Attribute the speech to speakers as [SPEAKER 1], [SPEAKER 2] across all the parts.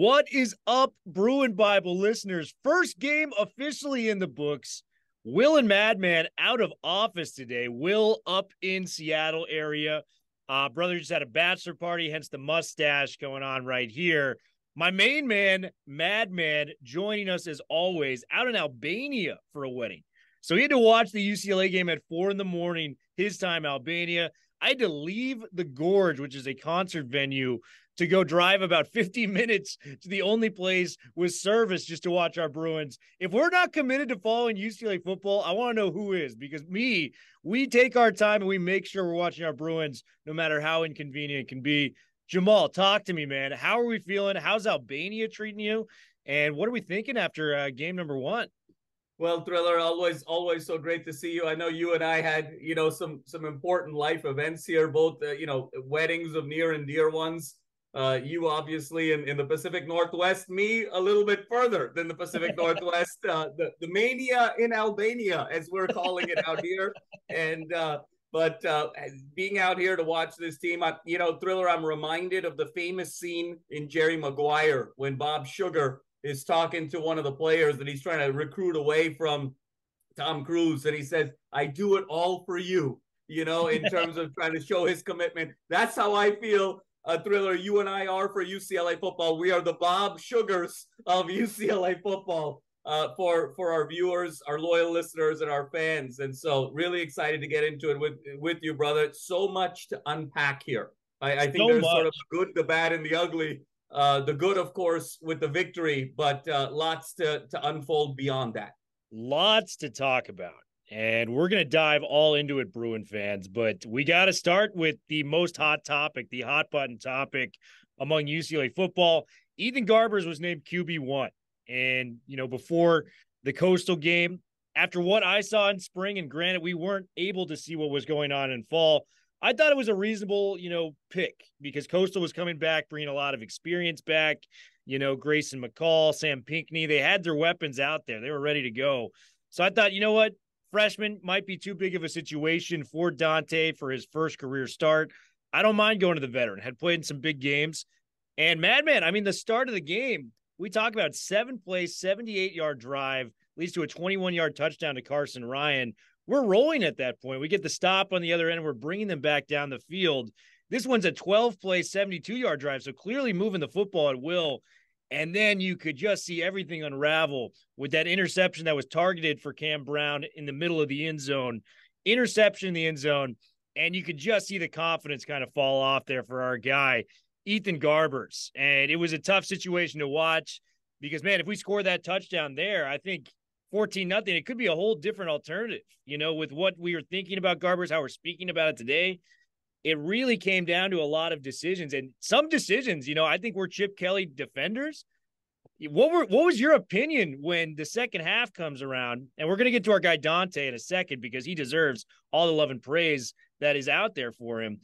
[SPEAKER 1] What is up, Bruin Bible listeners? First game officially in the books. Will and Madman out of office today. Will up in Seattle area. Uh, brother just had a bachelor party, hence the mustache going on right here. My main man, Madman, joining us as always out in Albania for a wedding. So he had to watch the UCLA game at four in the morning, his time, Albania. I had to leave the Gorge, which is a concert venue, to go drive about 50 minutes to the only place with service just to watch our Bruins. If we're not committed to following UCLA football, I want to know who is because me, we take our time and we make sure we're watching our Bruins no matter how inconvenient it can be. Jamal, talk to me, man. How are we feeling? How's Albania treating you? And what are we thinking after uh, game number one?
[SPEAKER 2] Well, Thriller, always, always so great to see you. I know you and I had, you know, some some important life events here, both, uh, you know, weddings of near and dear ones. Uh, you obviously in, in the Pacific Northwest, me a little bit further than the Pacific Northwest, uh, the, the mania in Albania, as we're calling it out here. And, uh, but uh, being out here to watch this team, I, you know, Thriller, I'm reminded of the famous scene in Jerry Maguire when Bob Sugar is talking to one of the players that he's trying to recruit away from Tom Cruise. And he says, I do it all for you, you know, in terms of trying to show his commitment. That's how I feel uh, thriller you and I are for UCLA football. We are the Bob Sugars of UCLA football uh, for for our viewers, our loyal listeners, and our fans. And so, really excited to get into it with with you, brother. So much to unpack here. I, I think
[SPEAKER 1] So
[SPEAKER 2] there's
[SPEAKER 1] much.
[SPEAKER 2] sort of the good, the bad, and the ugly. Uh, the good, of course, with the victory, but uh, lots to to unfold beyond that.
[SPEAKER 1] Lots to talk about. And we're going to dive all into it, Bruin fans. But we got to start with the most hot topic, the hot button topic among UCLA football. Ethan Garbers was named QB1. And, you know, before the Coastal game, after what I saw in spring, and granted, we weren't able to see what was going on in fall, I thought it was a reasonable, you know, pick because Coastal was coming back, bringing a lot of experience back. You know, Grayson McCall, Sam Pinckney, they had their weapons out there. They were ready to go. So I thought, you know what? Freshman might be too big of a situation for Dante for his first career start. I don't mind going to the veteran. Had played in some big games. And Madman, I mean, the start of the game, we talk about seven plays, 78 yard drive, leads to a 21 yard touchdown to Carsen Ryan. We're rolling at that point. We get the stop on the other end. We're bringing them back down the field. This one's a 12 play, 72 yard drive. So clearly moving the football at will. And then you could just see everything unravel with that interception that was targeted for Cam Brown in the middle of the end zone, interception in the end zone. And you could just see the confidence kind of fall off there for our guy, Ethan Garbers. And it was a tough situation to watch because, man, if we score that touchdown there, I think 14 nothing, it could be a whole different alternative, you know, with what we were thinking about Garbers, how we're speaking about it today it really came down to a lot of decisions and some decisions, you know, I think we're Chip Kelly defenders. What were what was your opinion when the second half comes around? And we're gonna get to our guy Dante in a second because he deserves all the love and praise that is out there for him.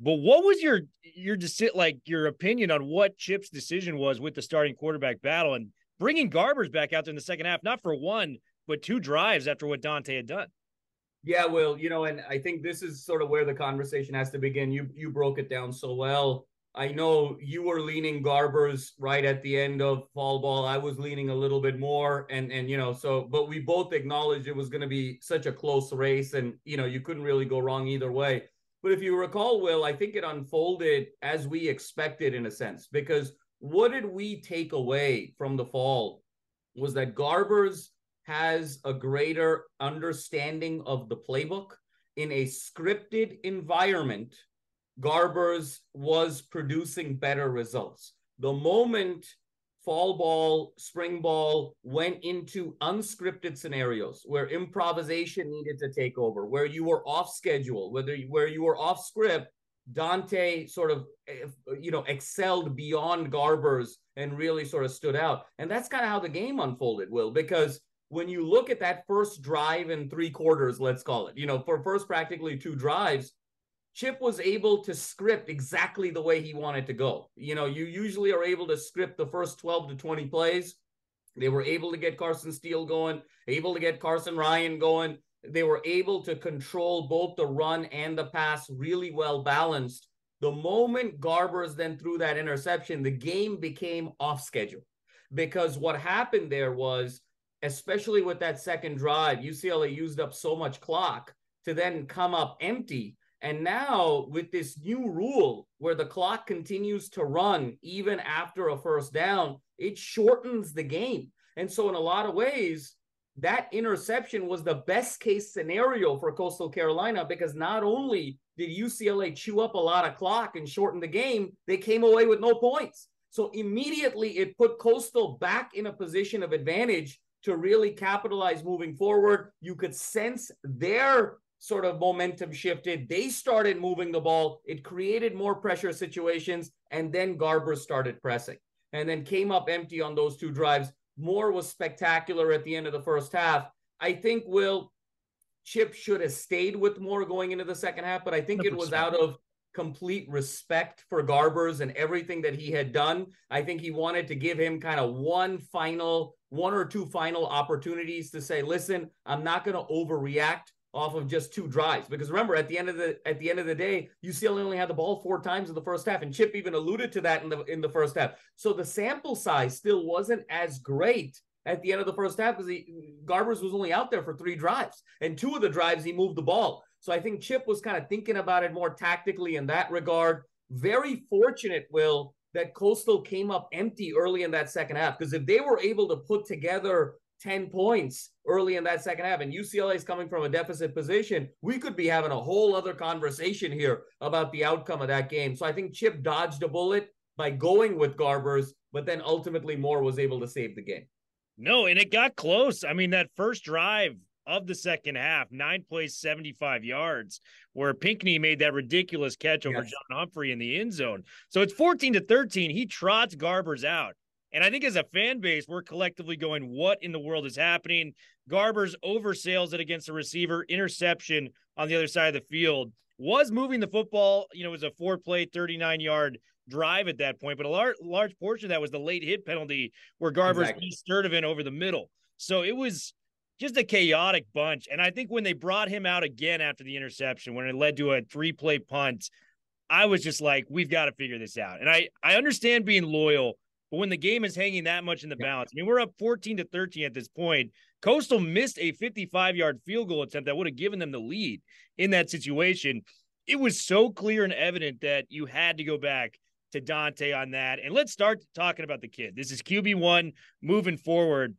[SPEAKER 1] But what was your your like your opinion on what Chip's decision was with the starting quarterback battle and bringing Garbers back out there in the second half, not for one, but two drives after what Dante had done?
[SPEAKER 2] Yeah, well, you know, and I think this is sort of where the conversation has to begin. You you broke it down so well. I know you were leaning Garbers right at the end of fall ball. I was leaning a little bit more, and and you know, so but we both acknowledged it was going to be such a close race, and you know, you couldn't really go wrong either way. But if you recall, Will, I think it unfolded as we expected in a sense, because what did we take away from the fall was that Garbers has a greater understanding of the playbook in a scripted environment. Garbers was producing better results. The moment fall ball, spring ball went into unscripted scenarios where improvisation needed to take over, where you were off schedule, whether you, where you were off script, Dante sort of, eh, you know, excelled beyond Garbers and really sort of stood out. And that's kind of how the game unfolded, Will, because when you look at that first drive in three quarters, let's call it, you know, for first practically two drives, Chip was able to script exactly the way he wanted to go. You know, you usually are able to script the first 12 to 20 plays. They were able to get Carson Steele going, able to get Carsen Ryan going. They were able to control both the run and the pass really well balanced. The moment Garbers then threw that interception, the game became off schedule because what happened there was, especially with that second drive, UCLA used up so much clock to then come up empty and now, with this new rule where the clock continues to run even after a first down, it shortens the game. And so, in a lot of ways, that interception was the best case scenario for Coastal Carolina because not only did UCLA chew up a lot of clock and shorten the game, they came away with no points. So, immediately it put Coastal back in a position of advantage to really capitalize moving forward. You could sense their sort of momentum shifted. They started moving the ball. It created more pressure situations. And then Garber started pressing and then came up empty on those two drives. Moore was spectacular at the end of the first half. I think Will Chip should have stayed with Moore going into the second half, but I think 100%. it was out of complete respect for Garbers and everything that he had done. I think he wanted to give him kind of one final, one or two final opportunities to say, listen, I'm not going to overreact off of just two drives. Because remember, at the end of the at the end of the day, UCLA only had the ball four times in the first half, and Chip even alluded to that in the in the first half. So the sample size still wasn't as great at the end of the first half because Garbers was only out there for three drives, and two of the drives he moved the ball. So I think Chip was kind of thinking about it more tactically in that regard. Very fortunate, Will, that Coastal came up empty early in that second half because if they were able to put together 10 points early in that second half and UCLA is coming from a deficit position, we could be having a whole other conversation here about the outcome of that game. So I think Chip dodged a bullet by going with Garbers, but then ultimately Moore was able to save the game.
[SPEAKER 1] No, and it got close. I mean, that first drive of the second half, nine plays, 75 yards, where Pinckney made that ridiculous catch over yes. John Humphrey in the end zone. So it's 14 to 13. He trots Garbers out. And I think as a fan base, we're collectively going, what in the world is happening? Garbers oversails it against the receiver, interception on the other side of the field. Was moving the football, you know, it was a four play, 39 yard drive at that point, but a large, large portion of that was the late hit penalty where Garbers exactly. beat Sturdivant over the middle. So it was just a chaotic bunch. And I think when they brought him out again after the interception, when it led to a three play punt, I was just like, we've got to figure this out. And I, I understand being loyal but when the game is hanging that much in the balance, I mean, we're up 14 to 13 at this point. Coastal missed a 55 yard field goal attempt that would have given them the lead in that situation. It was so clear and evident that you had to go back to Dante on that. And let's start talking about the kid. This is QB1 moving forward.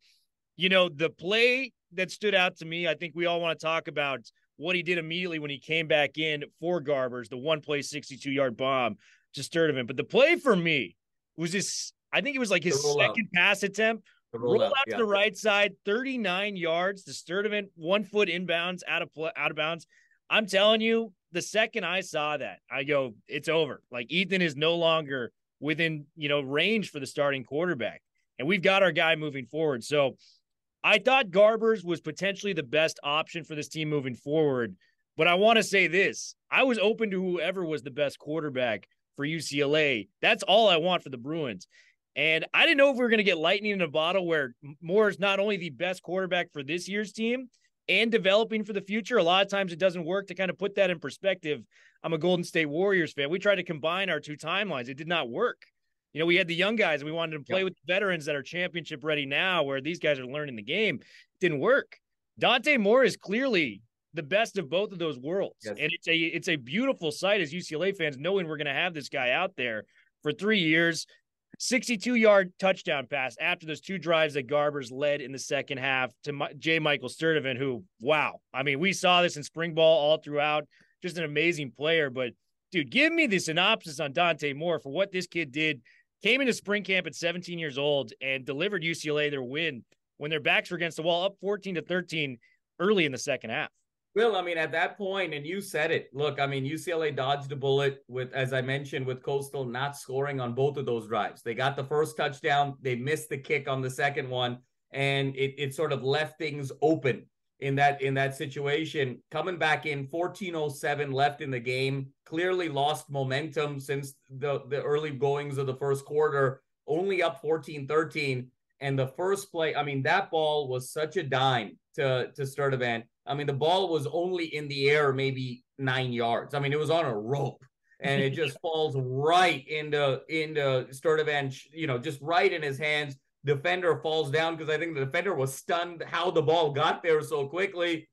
[SPEAKER 1] You know, the play that stood out to me, I think we all want to talk about what he did immediately when he came back in for Garbers, the one play 62 yard bomb to Sturdivant. But the play for me was this I think it was like his second out. pass attempt. Roll, roll out, out yeah. to the right side, 39 yards to Sturdivant, one foot inbounds out of play, out of bounds. I'm telling you, the second I saw that, I go, it's over. Like Ethan is no longer within you know range for the starting quarterback, and we've got our guy moving forward. So I thought Garbers was potentially the best option for this team moving forward. But I want to say this: I was open to whoever was the best quarterback for UCLA. That's all I want for the Bruins. And I didn't know if we were going to get lightning in a bottle where Moore is not only the best quarterback for this year's team and developing for the future. A lot of times it doesn't work to kind of put that in perspective. I'm a Golden State Warriors fan. We tried to combine our two timelines, it did not work. You know, we had the young guys we wanted to play yeah. with veterans that are championship ready now, where these guys are learning the game. It didn't work. Dante Moore is clearly the best of both of those worlds. Yes. And it's a it's a beautiful sight as UCLA fans knowing we're going to have this guy out there for 3 years 62 yard touchdown pass after those two drives that Garbers led in the second half to J. Michael Sturdivant, who, wow. I mean, we saw this in spring ball all throughout. Just an amazing player. But, dude, give me the synopsis on Dante Moore for what this kid did. Came into spring camp at 17 years old and delivered UCLA their win when their backs were against the wall, up 14 to 13 early in the second half.
[SPEAKER 2] Well, I mean, at that point, and you said it. Look, I mean, UCLA dodged a bullet with, as I mentioned, with Coastal not scoring on both of those drives. They got the first touchdown, they missed the kick on the second one, and it it sort of left things open in that in that situation. Coming back in 1407 left in the game, clearly lost momentum since the the early goings of the first quarter, only up 14-13. And the first play, I mean, that ball was such a dime to to Sturdivant. I mean, the ball was only in the air maybe nine yards. I mean, it was on a rope, and it just falls right into into Sturdivant. You know, just right in his hands. Defender falls down because I think the defender was stunned how the ball got there so quickly.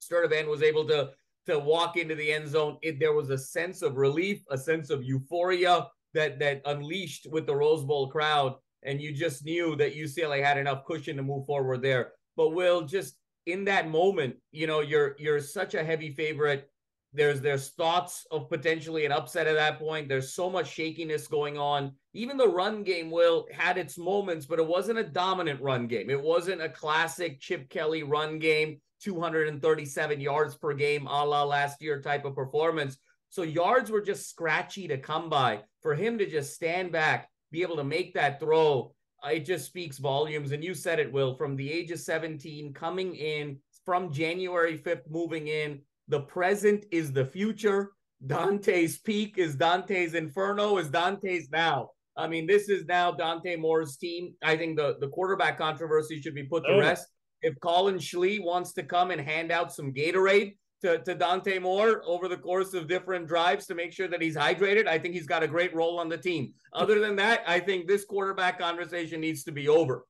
[SPEAKER 2] Sturdivant was able to to walk into the end zone. It, there was a sense of relief, a sense of euphoria that that unleashed with the Rose Bowl crowd, and you just knew that UCLA had enough cushion to move forward there. But Will, just in that moment, you know, you're you're such a heavy favorite. There's there's thoughts of potentially an upset at that point. There's so much shakiness going on. Even the run game will had its moments, but it wasn't a dominant run game. It wasn't a classic Chip Kelly run game, 237 yards per game, a la last year type of performance. So yards were just scratchy to come by. For him to just stand back, be able to make that throw, uh, it just speaks volumes. And you said it, Will, from the age of 17, coming in from January 5th, moving in. The present is the future. Dante's peak is Dante's inferno, is Dante's now. I mean, this is now Dante Moore's team. I think the, the quarterback controversy should be put to
[SPEAKER 1] Oh.
[SPEAKER 2] rest. If Collin Schlee wants to come and hand out some Gatorade to, to Dante Moore over the course of different drives to make sure that he's hydrated, I think he's got a great role on the team. Other than that, I think this quarterback conversation needs to be over.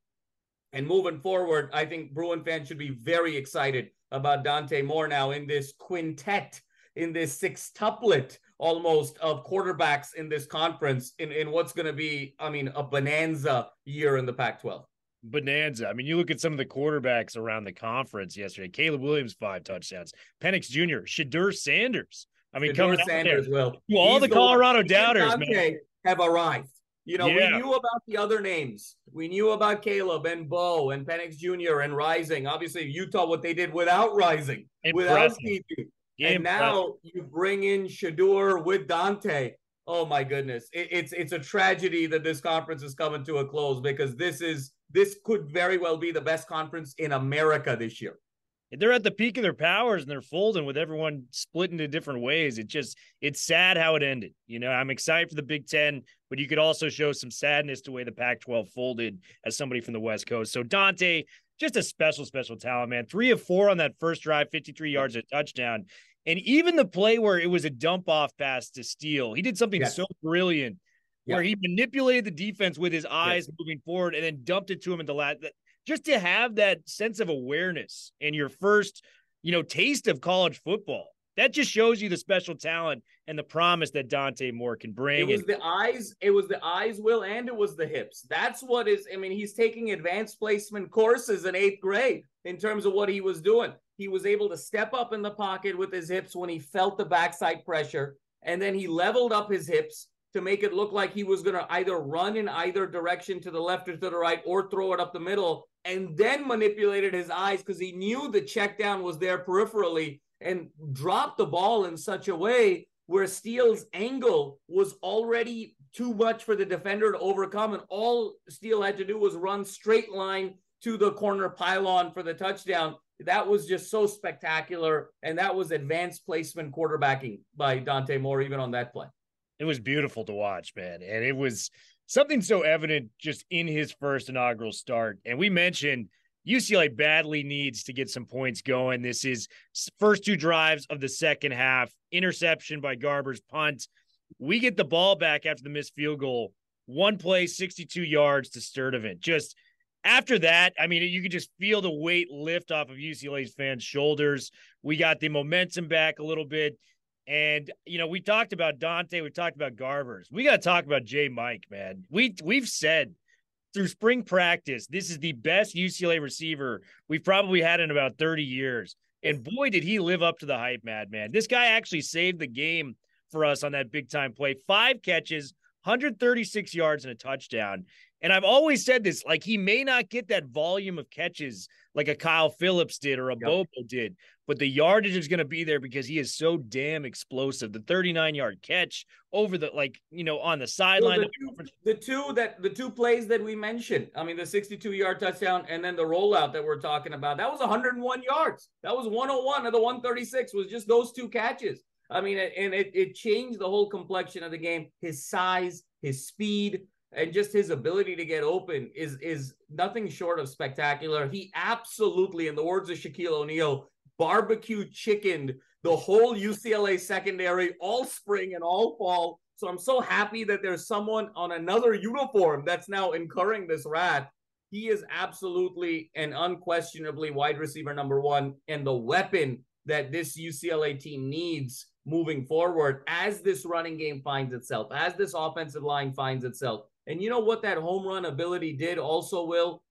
[SPEAKER 2] And moving forward, I think Bruin fans should be very excited about Dante Moore now in this quintet, in this sextuplet almost of quarterbacks in this conference, in, in what's going to be, I mean, a bonanza year in the Pac 12.
[SPEAKER 1] bonanza. I mean, you look at some of the quarterbacks around the conference yesterday. Caleb Williams, five touchdowns. Penix Jr., Shedeur Sanders. I mean, coming out
[SPEAKER 2] Sanders will.
[SPEAKER 1] To all
[SPEAKER 2] He's
[SPEAKER 1] the Colorado doubters, man.
[SPEAKER 2] Have arrived. You know,
[SPEAKER 1] Yeah.
[SPEAKER 2] we knew about the other names. We knew about Caleb and Bo and Penix Jr. and Rising. Obviously, Utah, what they did without Rising, without
[SPEAKER 1] Impressive.
[SPEAKER 2] TJ.
[SPEAKER 1] Yeah,
[SPEAKER 2] and now you bring in Shedeur with Dante. Oh my goodness, it, it's it's a tragedy that this conference is coming to a close because this is this could very well be the best conference in America this year.
[SPEAKER 1] they're at the peak of their powers and they're folding with everyone split into different ways. It just it's sad how it ended. You know, I'm excited for the Big Ten, but you could also show some sadness to the way the Pac-12 folded as somebody from the West Coast. So Dante, just a special, special talent, man. Three of four on that first drive, 53 yards, a touchdown. And even the play where it was a dump off pass to Steele, he did something
[SPEAKER 2] Yeah.
[SPEAKER 1] so brilliant where he manipulated the defense with his eyes moving forward and then dumped it to him in the last. Just to have that sense of awareness in your first, you know, taste of college football, that just shows you the special talent and the promise that Dante Moore can bring.
[SPEAKER 2] It was
[SPEAKER 1] And-
[SPEAKER 2] the eyes, it was the eyes, Will, and it was the hips. That's what is, I mean, he's taking advanced placement courses in eighth grade in terms of what he was doing. He was able to step up in the pocket with his hips when he felt the backside pressure, and then he leveled up his hips to make it look like he was going to either run in either direction to the left or to the right or throw it up the middle, and then manipulated his eyes because he knew the check down was there peripherally and dropped the ball in such a way where Steele's angle was already too much for the defender to overcome, and all Steele had to do was run straight line to the corner pylon for the touchdown. That was just so spectacular, and that was advanced placement quarterbacking by Dante Moore, even on that play.
[SPEAKER 1] it was beautiful to watch, man. And it was something so evident just in his first inaugural start. And we mentioned UCLA badly needs to get some points going. This is first two drives of the second half, interception by Garber's punt. We get the ball back after the missed field goal. One play, 62 yards to Sturdivant. Just after that, I mean, you could just feel the weight lift off of UCLA's fans' shoulders. We got the momentum back a little bit. And you know, we talked about Dante, we talked about Garbers. We got to talk about Jay Mike, man. We we've said through spring practice, this is the best UCLA receiver we've probably had in about 30 years. And boy, did he live up to the hype, madman. This guy actually saved the game for us on that big time play. Five catches, 136 yards and a touchdown. And I've always said this like he may not get that volume of catches like a Kyle Phillips did or a yep. Bobo did, but the yardage is going to be there because he is so damn explosive. The 39 yard catch over the like, you know, on the sideline.
[SPEAKER 2] the, two, the, two, that the two plays that we mentioned, I mean, the 62 yard touchdown and then the rollout that we're talking about, that was 101 yards. That was 101 of the 136 was just those two catches. I mean, and it, it changed the whole complexion of the game. His size, his speed, and just his ability to get open is is nothing short of spectacular. He absolutely, in the words of Shaquille O'Neal, barbecue chickened the whole UCLA secondary all spring and all fall. So I'm so happy that there's someone on another uniform that's now incurring this wrath. He is absolutely and unquestionably wide receiver number one and the weapon that this UCLA team needs moving forward as this running game finds itself, as this offensive line finds itself. And you know what that home run ability did also, Will?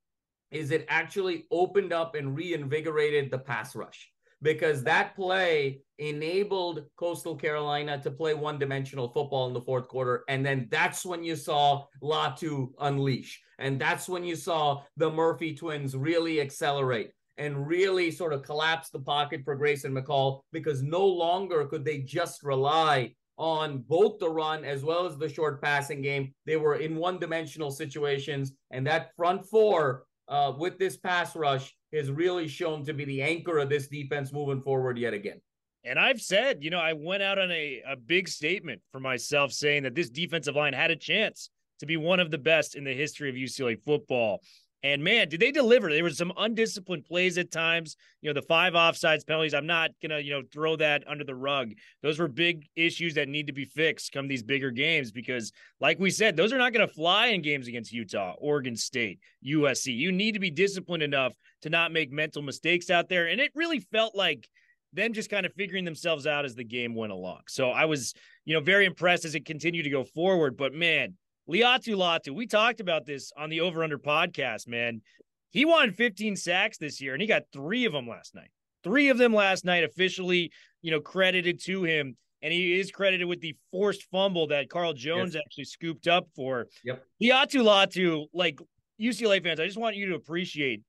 [SPEAKER 2] Is it actually opened up and reinvigorated the pass rush because that play enabled Coastal Carolina to play one dimensional football in the fourth quarter. And then that's when you saw Latu unleash. And that's when you saw the Murphy twins really accelerate and really sort of collapse the pocket for Grayson McCall because no longer could they just rely on both the run as well as the short passing game. They were in one dimensional situations, and that front four uh, with this pass rush has really shown to be the anchor of this defense moving forward yet again.
[SPEAKER 1] And I've said, you know, I went out on a, a big statement for myself saying that this defensive line had a chance to be one of the best in the history of UCLA football. And man, did they deliver? There was some undisciplined plays at times. You know, the five offsides penalties. I'm not gonna, you know, throw that under the rug. Those were big issues that need to be fixed come these bigger games because, like we said, those are not gonna fly in games against Utah, Oregon State, USC. You need to be disciplined enough to not make mental mistakes out there. And it really felt like them just kind of figuring themselves out as the game went along. So I was, you know, very impressed as it continued to go forward. But man, Laiatu Latu, we talked about this on the Over Under podcast, man. He won 15 sacks this year, and he got three of them last night. Three of them last night, officially, you know, credited to him. And he is credited with the forced fumble that Carl Jones yes. actually scooped up for.
[SPEAKER 2] Yep.
[SPEAKER 1] Laiatu Latu, like UCLA fans, I just want you to appreciate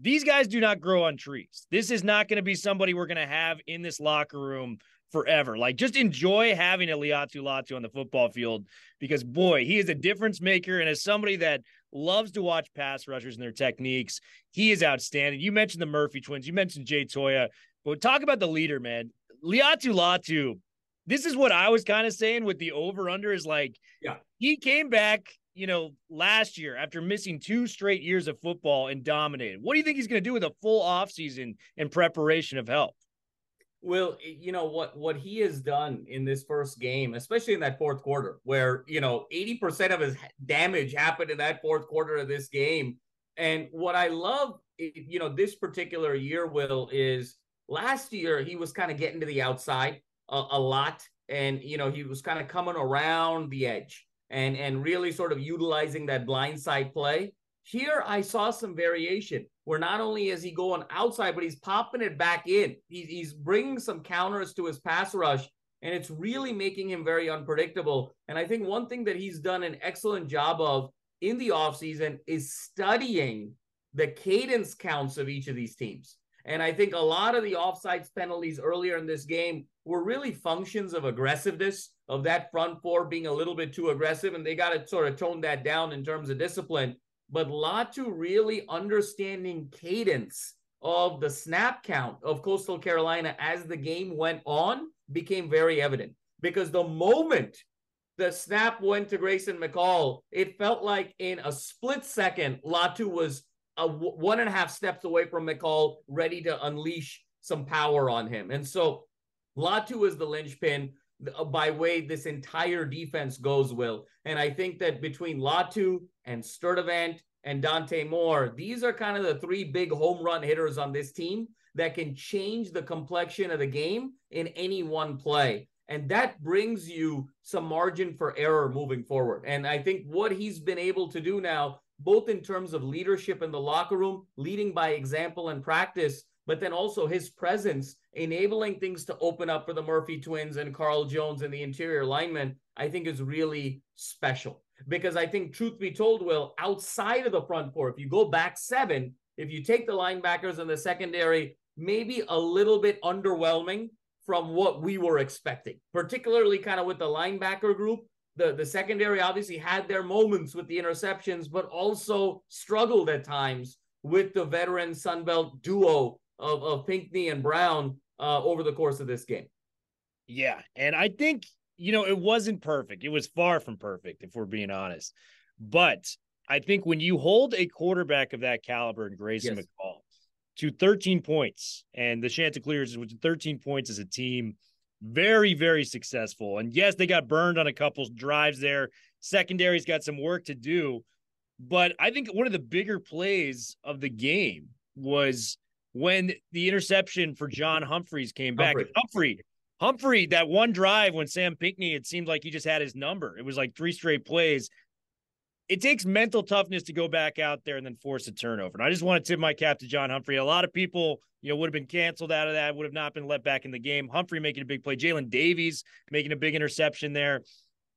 [SPEAKER 1] these guys do not grow on trees. This is not going to be somebody we're going to have in this locker room forever. Like just enjoy having a Laiatu Latu on the football field because boy, he is a difference maker. And as somebody that loves to watch pass rushers and their techniques, he is outstanding. You mentioned the Murphy twins, you mentioned Jay Toia, but talk about the leader, man. Laiatu Latu. This is what I was kind of saying with the over under is like,
[SPEAKER 2] yeah,
[SPEAKER 1] he came back, you know, last year after missing two straight years of football and dominated. What do you think he's going to do with a full offseason and preparation of health?
[SPEAKER 2] Well, you know what what he has done in this first game, especially in that fourth quarter, where you know eighty percent of his damage happened in that fourth quarter of this game. And what I love, you know, this particular year, Will, is last year he was kind of getting to the outside a, a lot, and you know he was kind of coming around the edge and and really sort of utilizing that blindside play. Here, I saw some variation where not only is he going outside, but he's popping it back in. He's, he's bringing some counters to his pass rush, and it's really making him very unpredictable. And I think one thing that he's done an excellent job of in the offseason is studying the cadence counts of each of these teams. And I think a lot of the offsides penalties earlier in this game were really functions of aggressiveness, of that front four being a little bit too aggressive. And they got to sort of tone that down in terms of discipline but Latu really understanding cadence of the snap count of Coastal Carolina as the game went on became very evident because the moment the snap went to Grayson McCall, it felt like in a split second, Latu was a w- one and a half steps away from McCall, ready to unleash some power on him. And so Latu is the linchpin uh, by way this entire defense goes, Will. And I think that between Latu and Sturdivant and Dante Moore, these are kind of the three big home run hitters on this team that can change the complexion of the game in any one play. And that brings you some margin for error moving forward. And I think what he's been able to do now, both in terms of leadership in the locker room, leading by example and practice, but then also his presence, enabling things to open up for the Murphy twins and Carl Jones and the interior linemen, I think is really special because I think, truth be told, Will, outside of the front four, if you go back seven, if you take the linebackers and the secondary, maybe a little bit underwhelming from what we were expecting, particularly kind of with the linebacker group. The, the secondary obviously had their moments with the interceptions, but also struggled at times with the veteran Sunbelt duo of, of Pinckney and Brown uh, over the course of this game.
[SPEAKER 1] Yeah. And I think, you know, it wasn't perfect. It was far from perfect, if we're being honest. But I think when you hold a quarterback of that caliber and Grayson yes. McCall to 13 points, and the Chanticleers with 13 points as a team, very, very successful. And yes, they got burned on a couple drives there. Secondary's got some work to do. But I think one of the bigger plays of the game was when the interception for John Humphreys came back. Humphrey. Humphrey, Humphrey, that one drive when Sam Pinckney, it seemed like he just had his number. It was like three straight plays. It takes mental toughness to go back out there and then force a turnover. And I just want to tip my cap to John Humphrey. A lot of people, you know, would have been canceled out of that, would have not been let back in the game. Humphrey making a big play. Jaylin Davies making a big interception there.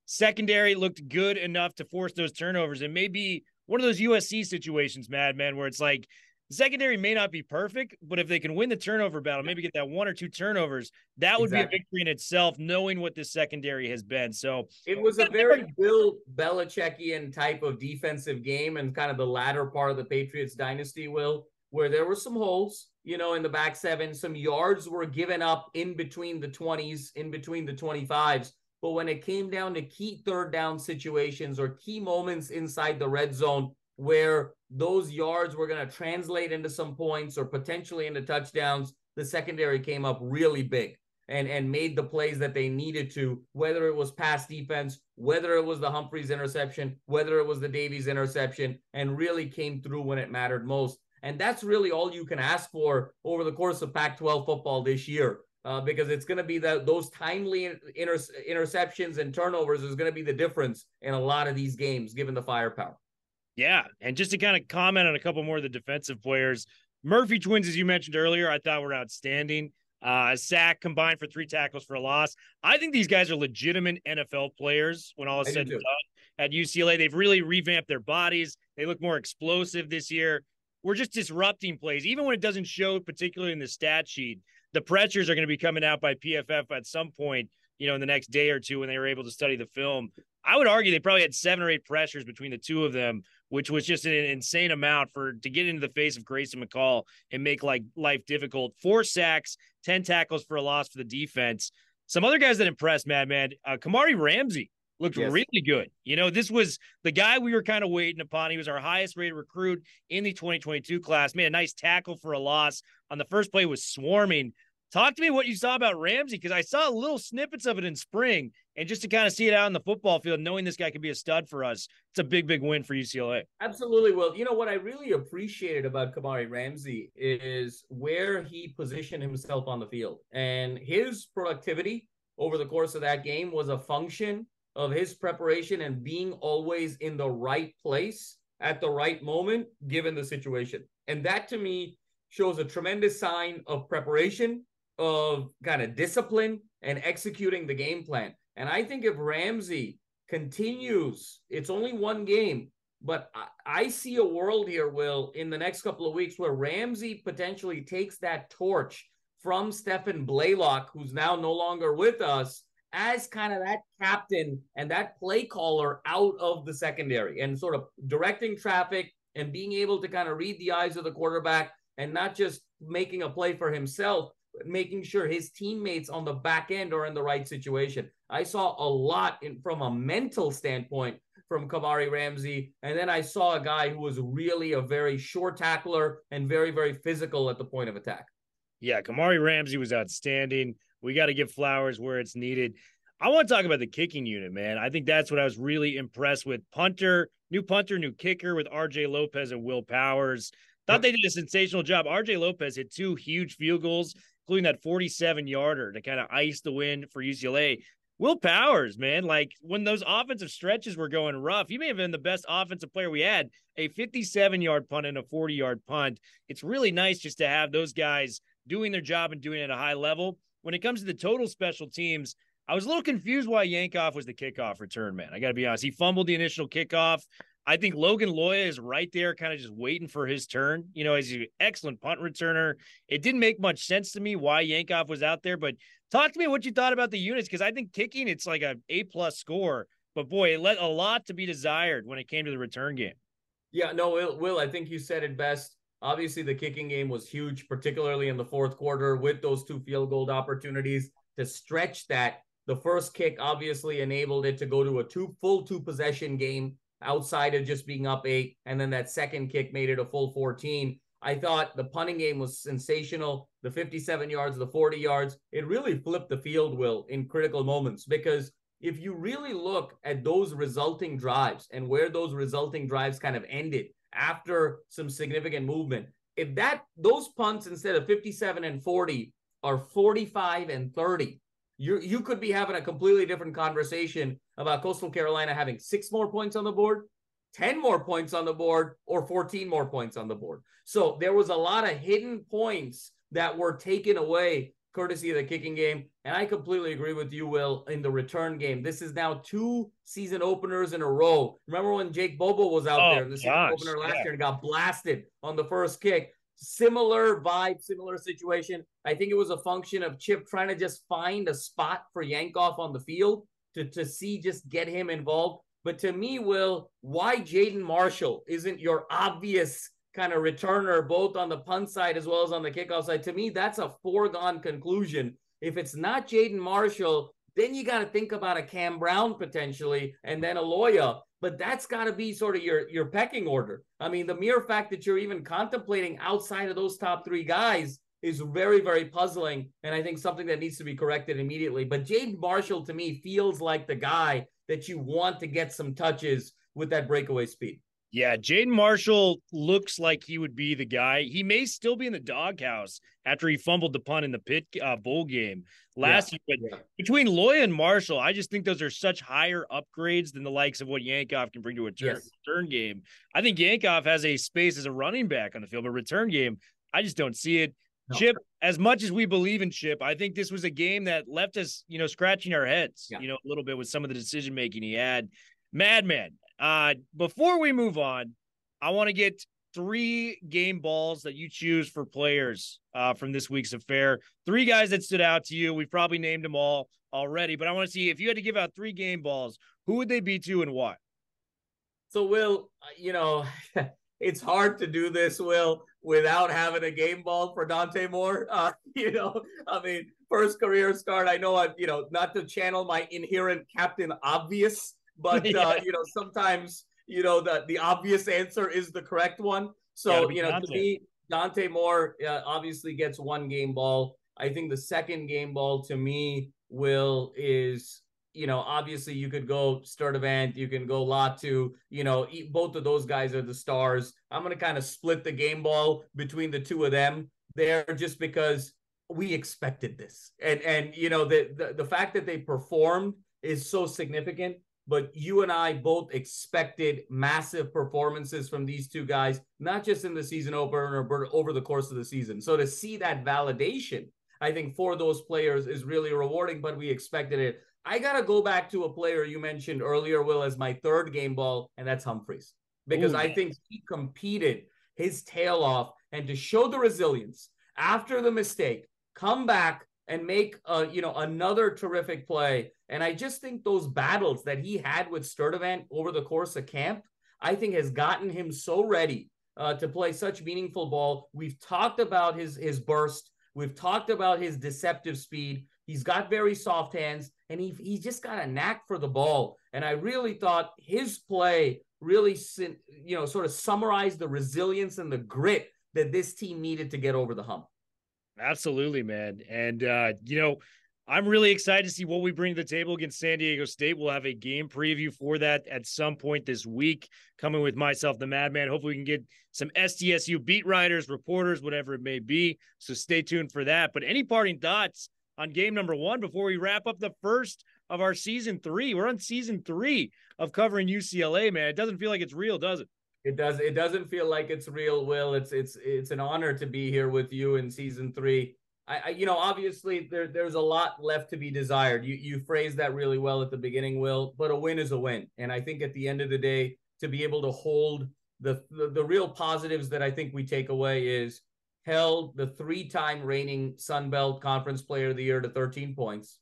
[SPEAKER 1] Secondary looked good enough to force those turnovers. And maybe one of those USC situations, Madman, where it's like secondary may not be perfect, but if they can win the turnover battle, maybe get that one or two turnovers, that would exactly. be a victory in itself, knowing what this secondary has been. So
[SPEAKER 2] it was a very Bill Belichickian type of defensive game and kind of the latter part of the Patriots dynasty, Will, where there were some holes, you know, in the back seven. Some yards were given up in between the 20s, in between the 25s. But when it came down to key third down situations or key moments inside the red zone, where those yards were going to translate into some points or potentially into touchdowns, the secondary came up really big and and made the plays that they needed to, whether it was pass defense, whether it was the Humphreys interception, whether it was the Davies interception, and really came through when it mattered most. And that's really all you can ask for over the course of Pac 12 football this year. Uh, because it's going to be that those timely inter- interceptions and turnovers is going to be the difference in a lot of these games, given the firepower.
[SPEAKER 1] Yeah. And just to kind of comment on a couple more of the defensive players, Murphy twins, as you mentioned earlier, I thought were outstanding. Uh, sack combined for three tackles for a loss. I think these guys are legitimate NFL players when all is said and done at UCLA. They've really revamped their bodies. They look more explosive this year. We're just disrupting plays, even when it doesn't show, particularly in the stat sheet. The pressures are going to be coming out by PFF at some point, you know, in the next day or two when they were able to study the film. I would argue they probably had seven or eight pressures between the two of them which was just an insane amount for to get into the face of Grayson McCall and make like life difficult. Four sacks, 10 tackles for a loss for the defense. Some other guys that impressed, Madman, uh, Kamari Ramsey looked yes. really good. You know, this was the guy we were kind of waiting upon. He was our highest rated recruit in the 2022 class. Made a nice tackle for a loss on the first play was swarming. Talk to me what you saw about Ramsey because I saw little snippets of it in spring, and just to kind of see it out on the football field, knowing this guy could be a stud for us, it's a big, big win for UCLA.
[SPEAKER 2] Absolutely. Well, you know what I really appreciated about Kamari Ramsey is where he positioned himself on the field, and his productivity over the course of that game was a function of his preparation and being always in the right place at the right moment, given the situation. And that to me shows a tremendous sign of preparation of kind of discipline and executing the game plan. And I think if Ramsey continues, it's only one game, but I, I, see a world here, Will, in the next couple of weeks where Ramsey potentially takes that torch from Stephan Blaylock, who's now no longer with us, as kind of that captain and that play caller out of the secondary and sort of directing traffic and being able to kind of read the eyes of the quarterback and not just making a play for himself, making sure his teammates on the back end are in the right situation. I saw a lot in, from a mental standpoint from Kamari Ramsey. And then I saw a guy who was really a very short tackler and very, very physical at the point of attack.
[SPEAKER 1] Yeah, Kamari Ramsey was outstanding. We got to give flowers where it's needed. I want to talk about the kicking unit, man. I think that's what I was really impressed with. Punter, new punter, new kicker with RJ Lopez and Will Powers. Thought they did a sensational job. RJ Lopez hit two huge field goals including that 47 yarder to kind of ice the win for UCLA. Will Powers, man, like when those offensive stretches were going rough, he may have been the best offensive player we had. A 57 yard punt and a 40 yard punt. It's really nice just to have those guys doing their job and doing it at a high level. When it comes to the total special teams, I was a little confused why Yankoff was the kickoff return man. I got to be honest. He fumbled the initial kickoff. I think Logan Loya is right there, kind of just waiting for his turn. You know, he's an excellent punt returner. It didn't make much sense to me why Yankoff was out there, but talk to me what you thought about the units because I think kicking it's like a A plus score, but boy, it let a lot to be desired when it came to the return game.
[SPEAKER 2] Yeah, no, Will, Will, I think you said it best. Obviously, the kicking game was huge, particularly in the fourth quarter with those two field goal opportunities to stretch that. The first kick obviously enabled it to go to a two full two possession game outside of just being up eight. And then that second kick made it a full 14. I thought the punting game was sensational. The 57 yards, the 40 yards, it really flipped the field, Will, in critical moments. Because if you really look at those resulting drives and where those resulting drives kind of ended after some significant movement, if that those punts instead of 57 and 40 are 45 and 30, you you could be having a completely different conversation about Coastal Carolina having six more points on the board, 10 more points on the board, or 14 more points on the board. So there was a lot of hidden points that were taken away courtesy of the kicking game. And I completely agree with you, Will, in the return game. This is now two season openers in a row. Remember when Jake Bobo was out
[SPEAKER 1] Oh,
[SPEAKER 2] there in the season
[SPEAKER 1] gosh,
[SPEAKER 2] opener last
[SPEAKER 1] yeah.
[SPEAKER 2] year and got blasted on the first kick? Similar vibe, similar situation. I think it was a function of Chip trying to just find a spot for Yankoff on the field to, to see just get him involved. But to me, Will, why Jaden Marshall isn't your obvious kind of returner, both on the punt side as well as on the kickoff side? To me, that's a foregone conclusion. If it's not Jaden Marshall, then you got to think about a Cam Brown potentially and then a Loya. But that's got to be sort of your your pecking order. I mean, the mere fact that you're even contemplating outside of those top three guys is very, very puzzling. And I think something that needs to be corrected immediately. But Jaden Marshall to me feels like the guy that you want to get some touches with that breakaway speed.
[SPEAKER 1] Yeah, Jaden Marshall looks like he would be the guy. He may still be in the doghouse after he fumbled the punt in the pit uh, bowl game last year. But
[SPEAKER 2] Yeah.
[SPEAKER 1] between Loya and Marshall, I just think those are such higher upgrades than the likes of what Yankoff can bring to a return,
[SPEAKER 2] Yes.
[SPEAKER 1] return game. I think Yankoff has a space as a running back on the field, but return game, I just don't see it.
[SPEAKER 2] No.
[SPEAKER 1] Chip, as much as we believe in Chip, I think this was a game that left us, you know, scratching our heads,
[SPEAKER 2] Yeah.
[SPEAKER 1] you know, a little bit with some of the decision making he had. Madman, uh, before we move on, I want to get three game balls that you choose for players uh, from this week's affair. Three guys that stood out to you. We've probably named them all already, but I want to see if you had to give out three game balls, who would they be to and why?
[SPEAKER 2] So, Will, you know, it's hard to do this, Will, without having a game ball for Dante Moore. Uh, you know, I mean, first career start. I know I, you know, not to channel my inherent Captain Obvious, but uh, you know, sometimes you know the the obvious answer is the correct one. So, you know,
[SPEAKER 1] Dante.
[SPEAKER 2] to me, Dante Moore uh, obviously gets one game ball. I think the second game ball to me, Will, is you know, obviously you could go Sturdivant, you can go Latu, you know, both of those guys are the stars. I'm going to kind of split the game ball between the two of them there just because we expected this. And and you know, the the, the fact that they performed is so significant, but you and I both expected massive performances from these two guys, not just in the season opener but over the course of the season. So to see that validation I think for those players is really rewarding, but we expected it. I got to go back to a player you mentioned earlier, Will, as my third game ball, and that's Humphreys, because
[SPEAKER 1] Ooh,
[SPEAKER 2] I think he competed his tail off and to show the resilience after the mistake, come back and make uh, you know another terrific play. And I just think those battles that he had with Sturdivant over the course of camp, I think has gotten him so ready uh, to play such meaningful ball. We've talked about his his burst. We've talked about his deceptive speed. He's got very soft hands, and he he's just got a knack for the ball. And I really thought his play really, you know, sort of summarized the resilience and the grit that this team needed to get over the hump.
[SPEAKER 1] Absolutely, man. And uh, you know, I'm really excited to see what we bring to the table against San Diego State. We'll have a game preview for that at some point this week, coming with myself, the Madman. Hopefully, we can get some SDSU beat writers, reporters, whatever it may be. So stay tuned for that. But any parting thoughts on game number one before we wrap up the first of our season three? We're on season three of covering UCLA, man. It doesn't feel like it's real, does it?
[SPEAKER 2] It does. It doesn't feel like it's real, Will. It's it's it's an honor to be here with you in season three. I, I, you know, obviously there, there's a lot left to be desired. You you phrased that really well at the beginning, Will. But a win is a win, and I think at the end of the day, to be able to hold the the, the real positives that I think we take away is held the three-time reigning Sun Belt Conference Player of the Year to 13 points.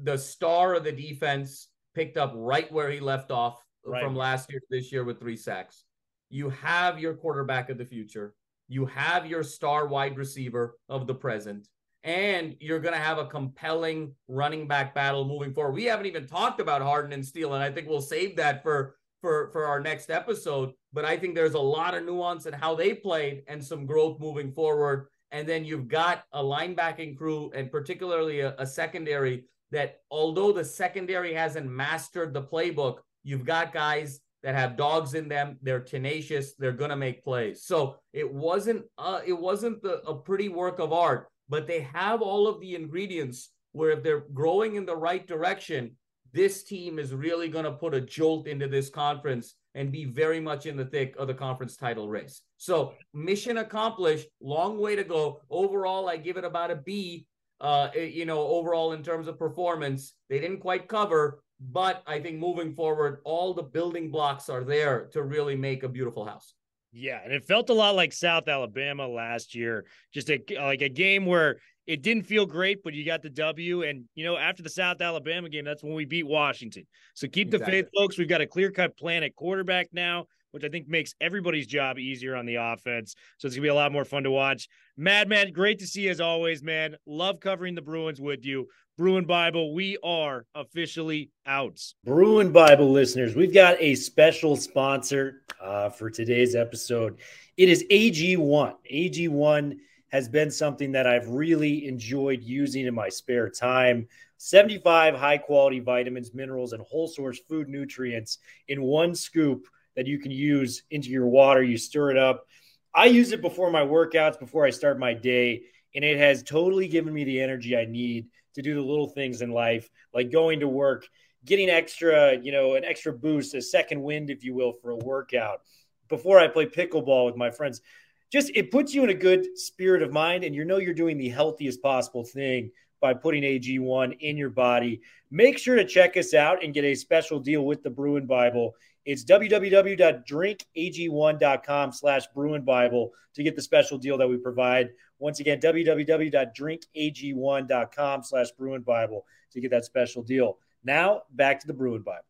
[SPEAKER 2] The star of the defense picked up right where he left off right. from last year to this year with three sacks. You have your quarterback of the future. You have your star wide receiver of the present. And you're going to have a compelling running back battle moving forward. We haven't even talked about Harden and Steele, and I think we'll save that for for for our next episode. But I think there's a lot of nuance in how they played and some growth moving forward. And then you've got a linebacking crew and particularly a, a secondary that, although the secondary hasn't mastered the playbook, you've got guys that have dogs in them. They're tenacious. They're gonna make plays. So it wasn't uh, it wasn't the, a pretty work of art, but they have all of the ingredients where if they're growing in the right direction, this team is really going to put a jolt into this conference and be very much in the thick of the conference title race. So, mission accomplished, long way to go. Overall, I give it about a B. Uh, you know, overall in terms of performance, they didn't quite cover, but I think moving forward, all the building blocks are there to really make a beautiful house.
[SPEAKER 1] Yeah, and it felt a lot like South Alabama last year, just a like a game where it didn't feel great, but you got the W. And, you know, after the South Alabama game, that's when we beat Washington. So keep exactly. the faith, folks. We've got a clear cut plan at quarterback now, which I think makes everybody's job easier on the offense. So it's going to be a lot more fun to watch. Madman, great to see you as always, man. Love covering the Bruins with you. Bruin Bible, we are officially out. Bruin Bible listeners, we've got a special sponsor uh, for today's episode. It is AG1. AG1 has been something that I've really enjoyed using in my spare time. 75 high quality vitamins, minerals, and whole source food nutrients in one scoop that you can use into your water. You stir it up. I use it before my workouts, before I start my day, and it has totally given me the energy I need to do the little things in life, like going to work, getting extra, you know, an extra boost, a second wind, if you will, for a workout. Before I play pickleball with my friends, just it puts you in a good spirit of mind and you know you're doing the healthiest possible thing by putting AG1 in your body. Make sure to check us out and get a special deal with the Bruin Bible. It's www.drinkag1.com slash Bruin Bible to get the special deal that we provide. Once again, www.drinkag1.com slash Bruin Bible to get that special deal. Now back to the Bruin Bible.